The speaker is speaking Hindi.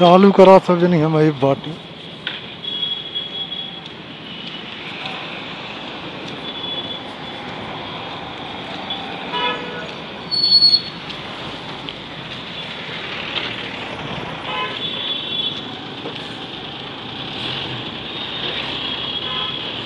चालू करा सब जनी हम बाटी।